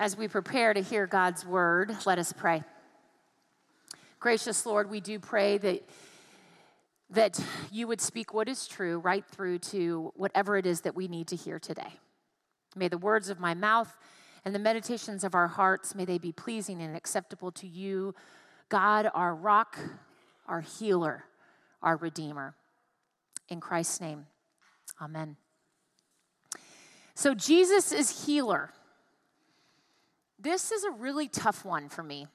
As we prepare to hear God's word, let us pray. Gracious Lord, we do pray that, that you would speak what is true right through to whatever it is that we need to hear today. May the words of my mouth and the meditations of our hearts, may they be pleasing and acceptable to you, God, our rock, our healer, our redeemer. In Christ's name, amen. So, Jesus is healer. This is a really tough one for me.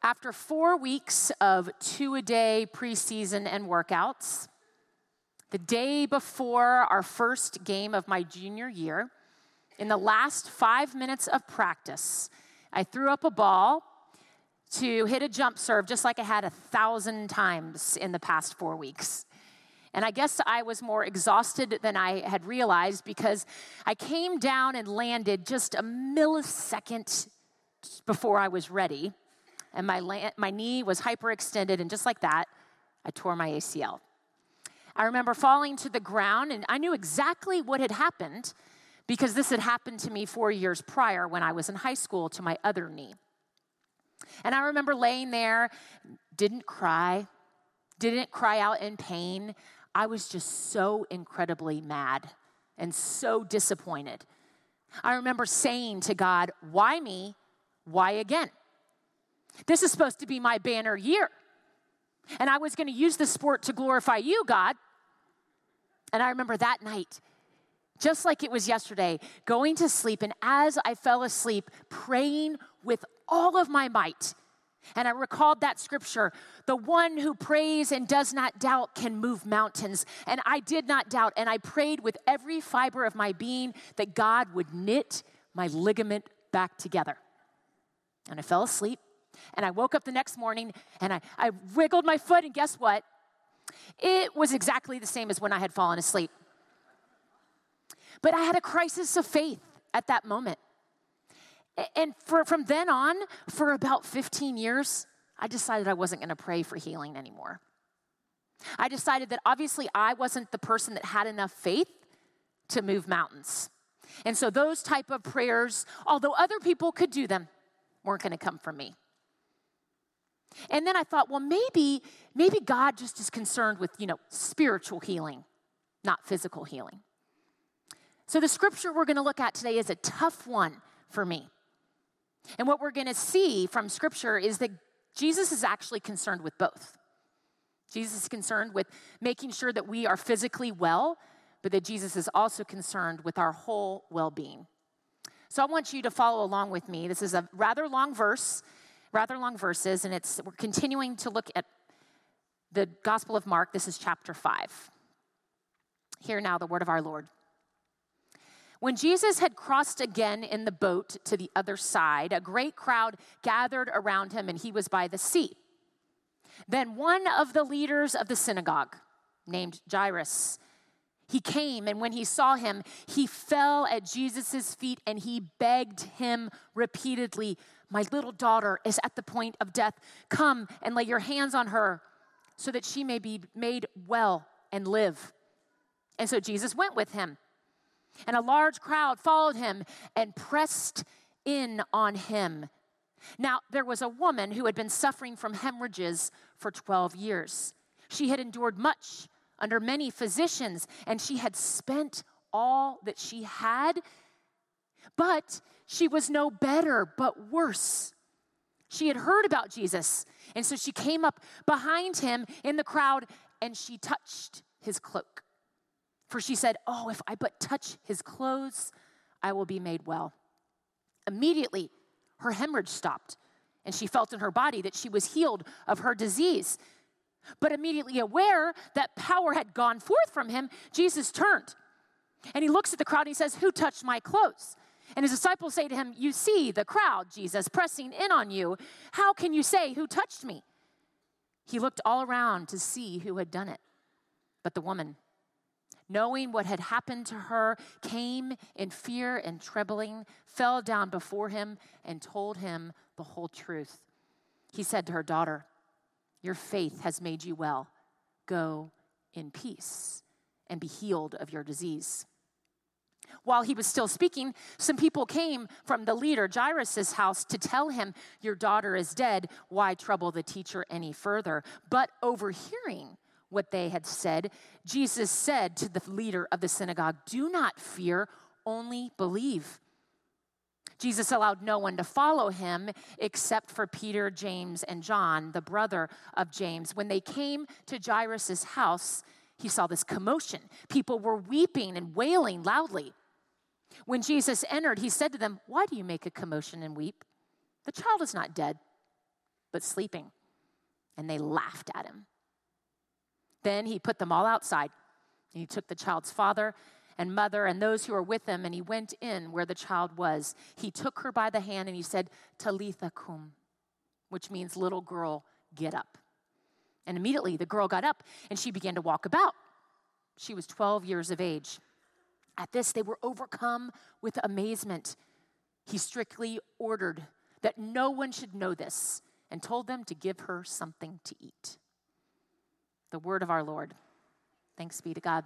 After four weeks of two a day preseason and workouts, the day before our first game of my junior year, in the last five minutes of practice, I threw up a ball to hit a jump serve just like I had a thousand times in the past four weeks. And I guess I was more exhausted than I had realized because I came down and landed just a millisecond before I was ready. And my, la- my knee was hyperextended, and just like that, I tore my ACL. I remember falling to the ground, and I knew exactly what had happened because this had happened to me four years prior when I was in high school to my other knee. And I remember laying there, didn't cry, didn't cry out in pain. I was just so incredibly mad and so disappointed. I remember saying to God, Why me? Why again? This is supposed to be my banner year. And I was going to use the sport to glorify you, God. And I remember that night, just like it was yesterday, going to sleep. And as I fell asleep, praying with all of my might and I recalled that scripture the one who prays and does not doubt can move mountains. And I did not doubt. And I prayed with every fiber of my being that God would knit my ligament back together. And I fell asleep. And I woke up the next morning and I, I wiggled my foot. And guess what? It was exactly the same as when I had fallen asleep. But I had a crisis of faith at that moment. And for, from then on, for about 15 years, I decided I wasn't going to pray for healing anymore. I decided that obviously I wasn't the person that had enough faith to move mountains. And so those type of prayers, although other people could do them, weren't going to come from me. And then I thought, well, maybe maybe God just is concerned with, you know, spiritual healing, not physical healing. So the scripture we're going to look at today is a tough one for me. And what we're going to see from scripture is that Jesus is actually concerned with both. Jesus is concerned with making sure that we are physically well, but that Jesus is also concerned with our whole well being. So I want you to follow along with me. This is a rather long verse, rather long verses, and it's we're continuing to look at the Gospel of Mark. This is chapter 5. Hear now the word of our Lord. When Jesus had crossed again in the boat to the other side, a great crowd gathered around him, and he was by the sea. Then one of the leaders of the synagogue, named Jairus, he came, and when he saw him, he fell at Jesus' feet and he begged him repeatedly, My little daughter is at the point of death. Come and lay your hands on her so that she may be made well and live. And so Jesus went with him. And a large crowd followed him and pressed in on him. Now, there was a woman who had been suffering from hemorrhages for 12 years. She had endured much under many physicians, and she had spent all that she had, but she was no better, but worse. She had heard about Jesus, and so she came up behind him in the crowd and she touched his cloak. For she said, Oh, if I but touch his clothes, I will be made well. Immediately, her hemorrhage stopped, and she felt in her body that she was healed of her disease. But immediately aware that power had gone forth from him, Jesus turned and he looks at the crowd and he says, Who touched my clothes? And his disciples say to him, You see the crowd, Jesus, pressing in on you. How can you say, Who touched me? He looked all around to see who had done it. But the woman, knowing what had happened to her, came in fear and trembling, fell down before him, and told him the whole truth. He said to her, Daughter, your faith has made you well. Go in peace and be healed of your disease. While he was still speaking, some people came from the leader, Jairus' house, to tell him, Your daughter is dead. Why trouble the teacher any further? But overhearing what they had said, Jesus said to the leader of the synagogue, Do not fear, only believe. Jesus allowed no one to follow him except for Peter, James, and John, the brother of James. When they came to Jairus' house, he saw this commotion. People were weeping and wailing loudly. When Jesus entered, he said to them, Why do you make a commotion and weep? The child is not dead, but sleeping. And they laughed at him. Then he put them all outside. And he took the child's father and mother and those who were with him, and he went in where the child was. He took her by the hand and he said, Talitha cum, which means little girl, get up. And immediately the girl got up and she began to walk about. She was 12 years of age. At this, they were overcome with amazement. He strictly ordered that no one should know this and told them to give her something to eat. The word of our Lord. Thanks be to God.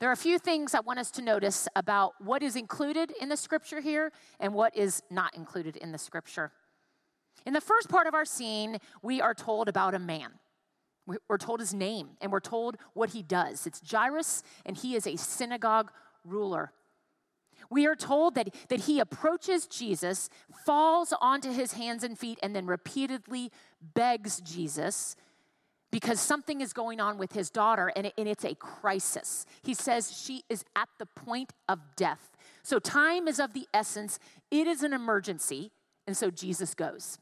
There are a few things I want us to notice about what is included in the scripture here and what is not included in the scripture. In the first part of our scene, we are told about a man. We're told his name and we're told what he does. It's Jairus, and he is a synagogue ruler. We are told that, that he approaches Jesus, falls onto his hands and feet, and then repeatedly begs Jesus because something is going on with his daughter and, it, and it's a crisis. He says she is at the point of death. So time is of the essence, it is an emergency, and so Jesus goes.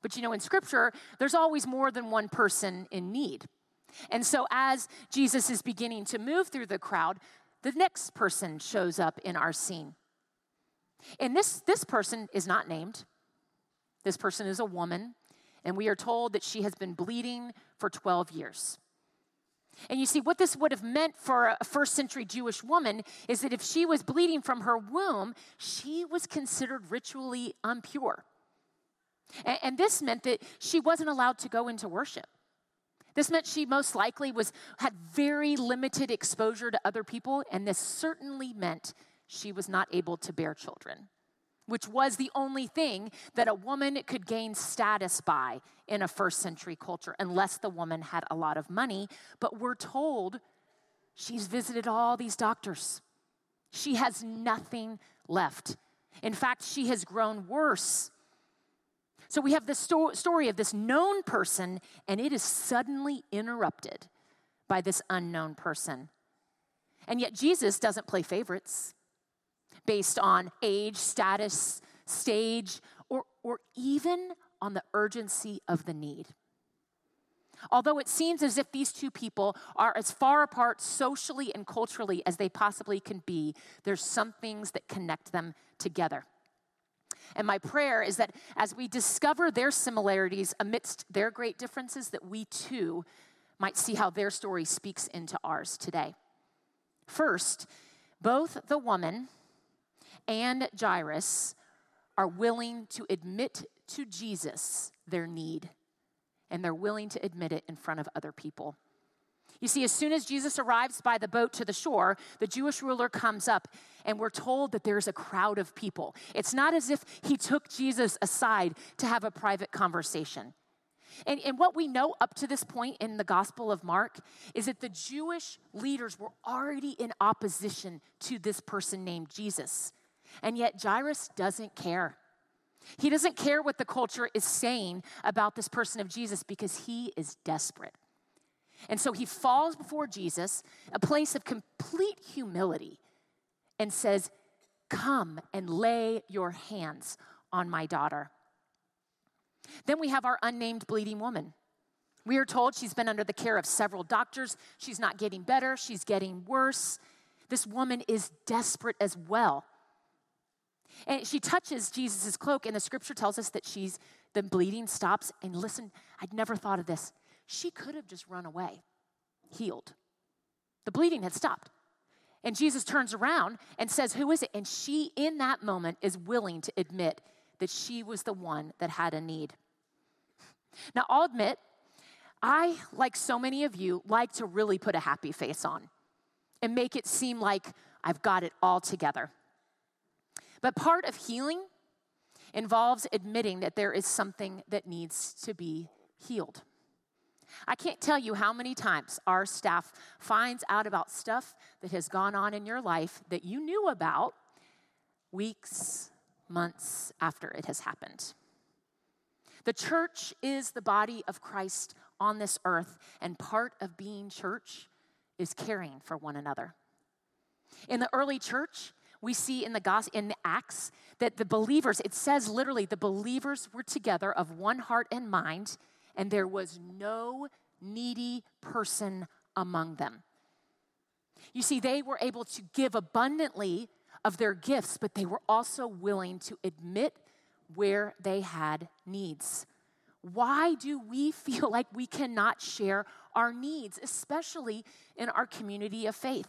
But you know, in scripture, there's always more than one person in need. And so as Jesus is beginning to move through the crowd, the next person shows up in our scene. And this, this person is not named. This person is a woman, and we are told that she has been bleeding for 12 years. And you see, what this would have meant for a first century Jewish woman is that if she was bleeding from her womb, she was considered ritually impure. And, and this meant that she wasn't allowed to go into worship. This meant she most likely was had very limited exposure to other people, and this certainly meant she was not able to bear children, which was the only thing that a woman could gain status by in a first century culture, unless the woman had a lot of money. But we're told she's visited all these doctors. She has nothing left. In fact, she has grown worse so we have the sto- story of this known person, and it is suddenly interrupted by this unknown person. And yet, Jesus doesn't play favorites based on age, status, stage, or, or even on the urgency of the need. Although it seems as if these two people are as far apart socially and culturally as they possibly can be, there's some things that connect them together. And my prayer is that as we discover their similarities amidst their great differences, that we too might see how their story speaks into ours today. First, both the woman and Jairus are willing to admit to Jesus their need, and they're willing to admit it in front of other people. You see, as soon as Jesus arrives by the boat to the shore, the Jewish ruler comes up, and we're told that there's a crowd of people. It's not as if he took Jesus aside to have a private conversation. And, and what we know up to this point in the Gospel of Mark is that the Jewish leaders were already in opposition to this person named Jesus. And yet, Jairus doesn't care. He doesn't care what the culture is saying about this person of Jesus because he is desperate. And so he falls before Jesus, a place of complete humility, and says, Come and lay your hands on my daughter. Then we have our unnamed bleeding woman. We are told she's been under the care of several doctors. She's not getting better, she's getting worse. This woman is desperate as well. And she touches Jesus' cloak, and the scripture tells us that she's the bleeding stops. And listen, I'd never thought of this. She could have just run away, healed. The bleeding had stopped. And Jesus turns around and says, Who is it? And she, in that moment, is willing to admit that she was the one that had a need. Now, I'll admit, I, like so many of you, like to really put a happy face on and make it seem like I've got it all together. But part of healing involves admitting that there is something that needs to be healed. I can't tell you how many times our staff finds out about stuff that has gone on in your life that you knew about weeks, months after it has happened. The church is the body of Christ on this earth, and part of being church is caring for one another. In the early church, we see in the gospel in the acts that the believers it says literally the believers were together of one heart and mind and there was no needy person among them. You see they were able to give abundantly of their gifts but they were also willing to admit where they had needs. Why do we feel like we cannot share our needs especially in our community of faith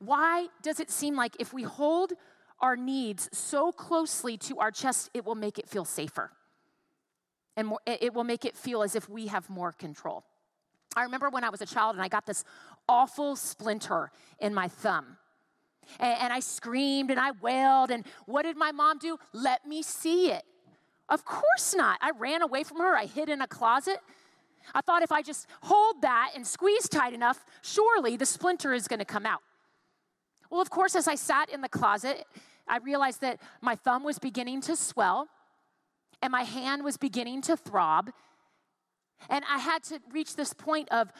why does it seem like if we hold our needs so closely to our chest, it will make it feel safer? And more, it will make it feel as if we have more control. I remember when I was a child and I got this awful splinter in my thumb. And, and I screamed and I wailed. And what did my mom do? Let me see it. Of course not. I ran away from her. I hid in a closet. I thought if I just hold that and squeeze tight enough, surely the splinter is going to come out. Well, of course, as I sat in the closet, I realized that my thumb was beginning to swell and my hand was beginning to throb. And I had to reach this point of,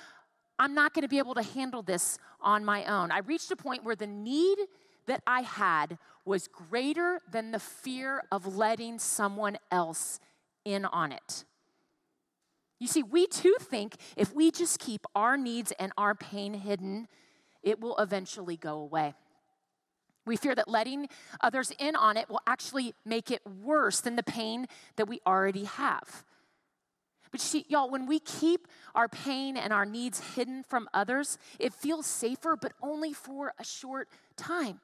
I'm not going to be able to handle this on my own. I reached a point where the need that I had was greater than the fear of letting someone else in on it. You see, we too think if we just keep our needs and our pain hidden, it will eventually go away. We fear that letting others in on it will actually make it worse than the pain that we already have. But see, y'all, when we keep our pain and our needs hidden from others, it feels safer, but only for a short time.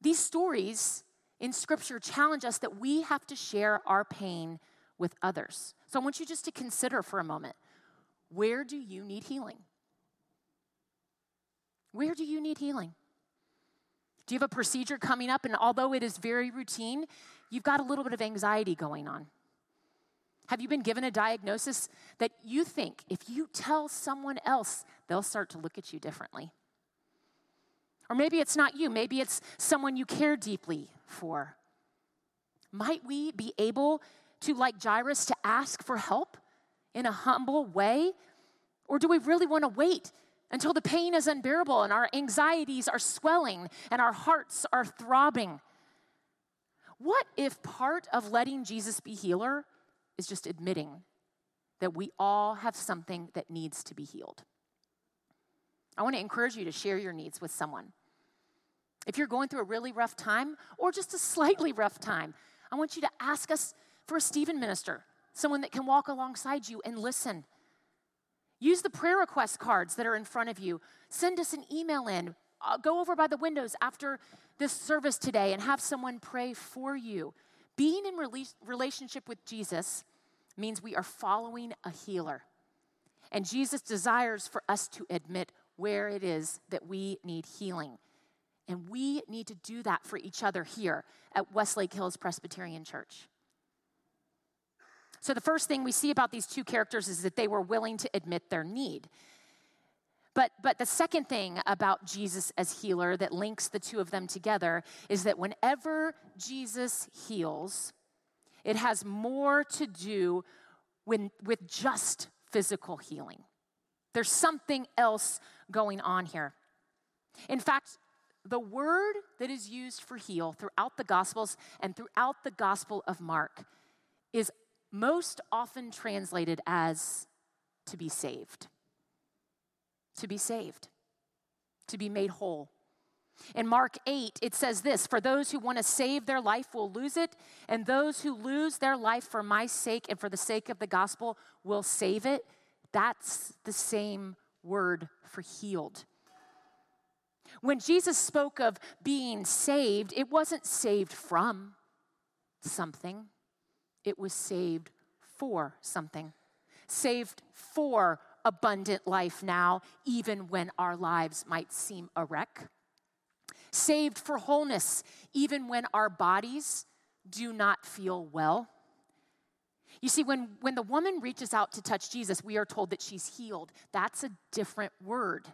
These stories in Scripture challenge us that we have to share our pain with others. So I want you just to consider for a moment where do you need healing? Where do you need healing? Do you have a procedure coming up? And although it is very routine, you've got a little bit of anxiety going on. Have you been given a diagnosis that you think if you tell someone else, they'll start to look at you differently? Or maybe it's not you, maybe it's someone you care deeply for. Might we be able to, like Jairus, to ask for help in a humble way? Or do we really want to wait until the pain is unbearable and our anxieties are swelling and our hearts are throbbing. What if part of letting Jesus be healer is just admitting that we all have something that needs to be healed? I want to encourage you to share your needs with someone. If you're going through a really rough time or just a slightly rough time, I want you to ask us for a Stephen minister, someone that can walk alongside you and listen Use the prayer request cards that are in front of you. Send us an email in. Uh, go over by the windows after this service today and have someone pray for you. Being in relationship with Jesus means we are following a healer. And Jesus desires for us to admit where it is that we need healing. And we need to do that for each other here at Westlake Hills Presbyterian Church. So, the first thing we see about these two characters is that they were willing to admit their need. But, but the second thing about Jesus as healer that links the two of them together is that whenever Jesus heals, it has more to do when, with just physical healing. There's something else going on here. In fact, the word that is used for heal throughout the Gospels and throughout the Gospel of Mark is most often translated as to be saved. To be saved, to be made whole. In Mark 8, it says this For those who want to save their life will lose it, and those who lose their life for my sake and for the sake of the gospel will save it. That's the same word for healed. When Jesus spoke of being saved, it wasn't saved from something, it was saved for something, saved for abundant life now, even when our lives might seem a wreck. Saved for wholeness, even when our bodies do not feel well. You see, when, when the woman reaches out to touch Jesus, we are told that she's healed. That's a different word.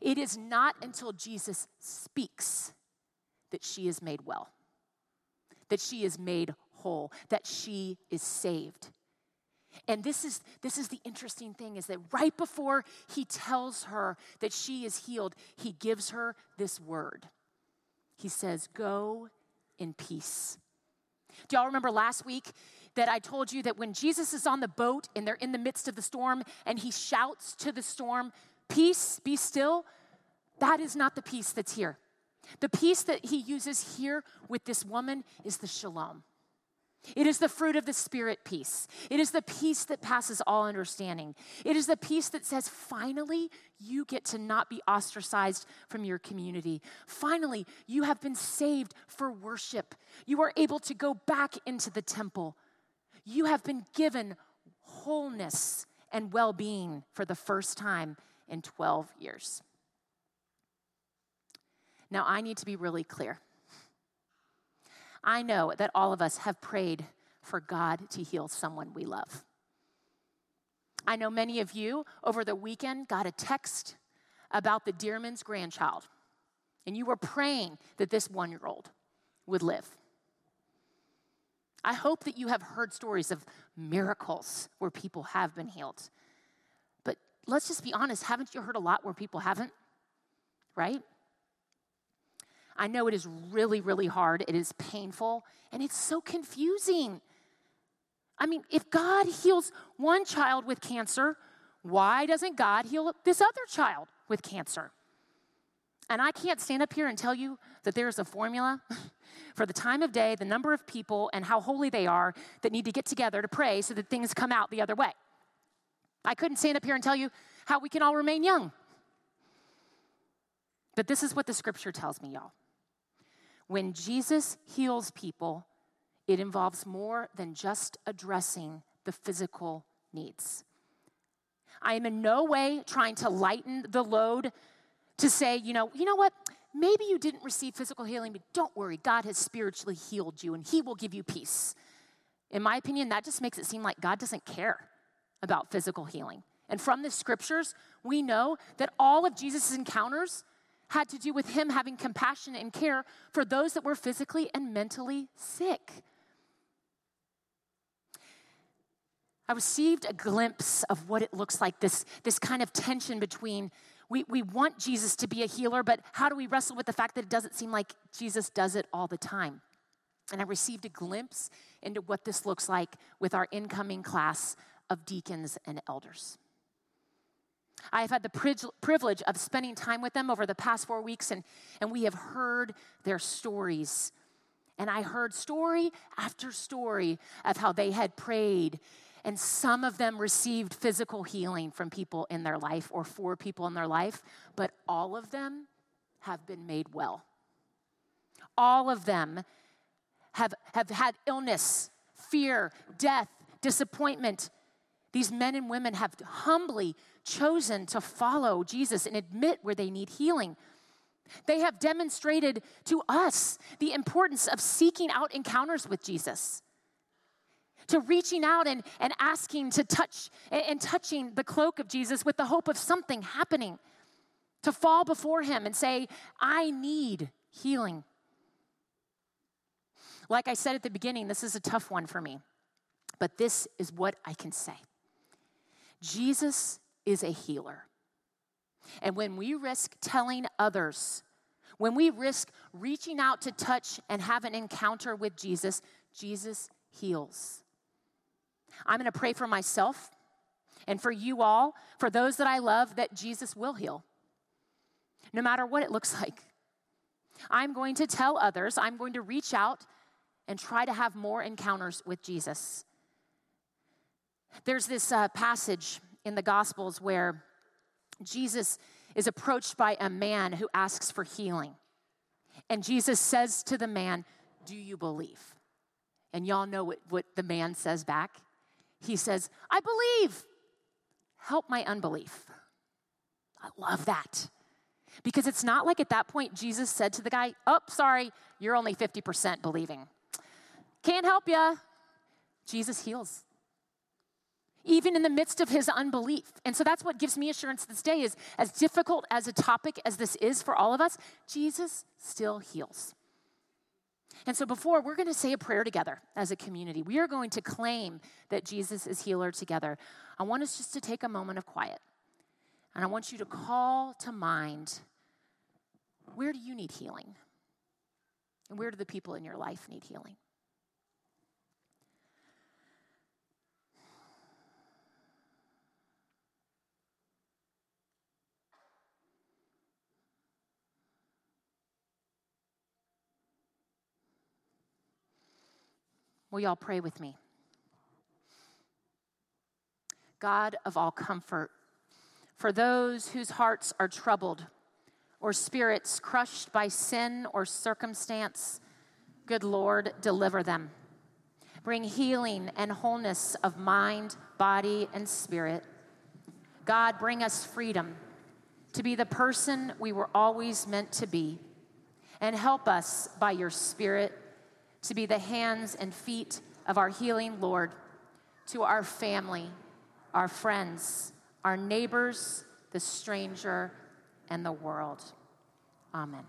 It is not until Jesus speaks that she is made well, that she is made whole, that she is saved. And this is this is the interesting thing is that right before he tells her that she is healed, he gives her this word. He says, "Go in peace." Do y'all remember last week that I told you that when Jesus is on the boat and they're in the midst of the storm and he shouts to the storm, Peace, be still? That is not the peace that's here. The peace that he uses here with this woman is the shalom. It is the fruit of the Spirit peace. It is the peace that passes all understanding. It is the peace that says, finally, you get to not be ostracized from your community. Finally, you have been saved for worship. You are able to go back into the temple. You have been given wholeness and well being for the first time in 12 years. Now, I need to be really clear. I know that all of us have prayed for God to heal someone we love. I know many of you over the weekend got a text about the Dearman's grandchild, and you were praying that this one year old would live. I hope that you have heard stories of miracles where people have been healed. But let's just be honest, haven't you heard a lot where people haven't? Right? I know it is really, really hard. It is painful, and it's so confusing. I mean, if God heals one child with cancer, why doesn't God heal this other child with cancer? And I can't stand up here and tell you that there's a formula for the time of day, the number of people, and how holy they are that need to get together to pray so that things come out the other way. I couldn't stand up here and tell you how we can all remain young. But this is what the scripture tells me, y'all. When Jesus heals people, it involves more than just addressing the physical needs. I am in no way trying to lighten the load to say, you know, you know what? Maybe you didn't receive physical healing, but don't worry, God has spiritually healed you and He will give you peace. In my opinion, that just makes it seem like God doesn't care about physical healing. And from the scriptures, we know that all of Jesus' encounters had to do with Him having compassion and care for those that were physically and mentally sick. I received a glimpse of what it looks like this, this kind of tension between we, we want Jesus to be a healer, but how do we wrestle with the fact that it doesn't seem like Jesus does it all the time? And I received a glimpse into what this looks like with our incoming class of deacons and elders. I have had the privilege of spending time with them over the past four weeks, and, and we have heard their stories. And I heard story after story of how they had prayed and some of them received physical healing from people in their life or for people in their life, but all of them have been made well. All of them have, have had illness, fear, death, disappointment. These men and women have humbly chosen to follow Jesus and admit where they need healing. They have demonstrated to us the importance of seeking out encounters with Jesus to reaching out and, and asking to touch and, and touching the cloak of Jesus with the hope of something happening, to fall before Him and say, I need healing. Like I said at the beginning, this is a tough one for me, but this is what I can say Jesus is a healer. And when we risk telling others, when we risk reaching out to touch and have an encounter with Jesus, Jesus heals. I'm going to pray for myself and for you all, for those that I love, that Jesus will heal, no matter what it looks like. I'm going to tell others, I'm going to reach out and try to have more encounters with Jesus. There's this uh, passage in the Gospels where Jesus is approached by a man who asks for healing. And Jesus says to the man, Do you believe? And y'all know what, what the man says back. He says, I believe. help my unbelief. I love that. Because it's not like at that point Jesus said to the guy, Oh, sorry, you're only 50% believing. Can't help you. Jesus heals. Even in the midst of his unbelief. And so that's what gives me assurance this day is as difficult as a topic as this is for all of us, Jesus still heals. And so, before we're going to say a prayer together as a community, we are going to claim that Jesus is healer together. I want us just to take a moment of quiet. And I want you to call to mind where do you need healing? And where do the people in your life need healing? Will y'all pray with me? God of all comfort, for those whose hearts are troubled or spirits crushed by sin or circumstance, good Lord, deliver them. Bring healing and wholeness of mind, body, and spirit. God, bring us freedom to be the person we were always meant to be, and help us by your Spirit to be the hands and feet of our healing Lord to our family, our friends, our neighbors, the stranger, and the world. Amen.